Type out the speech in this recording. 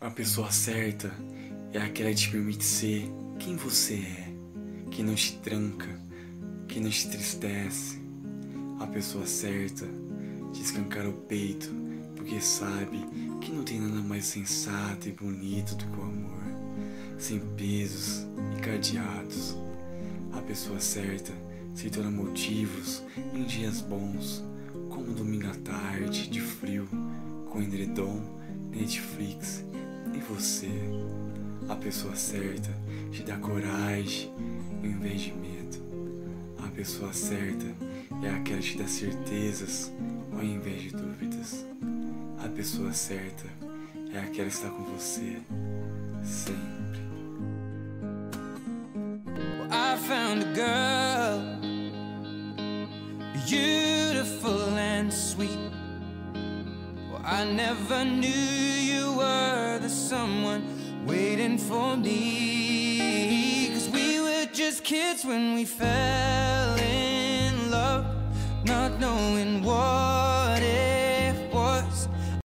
A pessoa certa é aquela que te permite ser quem você é, que não te tranca, que não te tristece. A pessoa certa te escancara o peito porque sabe que não tem nada mais sensato e bonito do que o amor, sem pesos e cadeados. A pessoa certa se torna motivos em dias bons, como domingo à tarde, de frio, com edredom, Netflix você. A pessoa certa te dá coragem em vez de medo. A pessoa certa é aquela que te dá certezas ao invés de dúvidas. A pessoa certa é aquela que está com você sempre. I found a girl, beautiful and sweet. I never knew you someone waiting for me. Cause we were just kids when we fell in love, not knowing what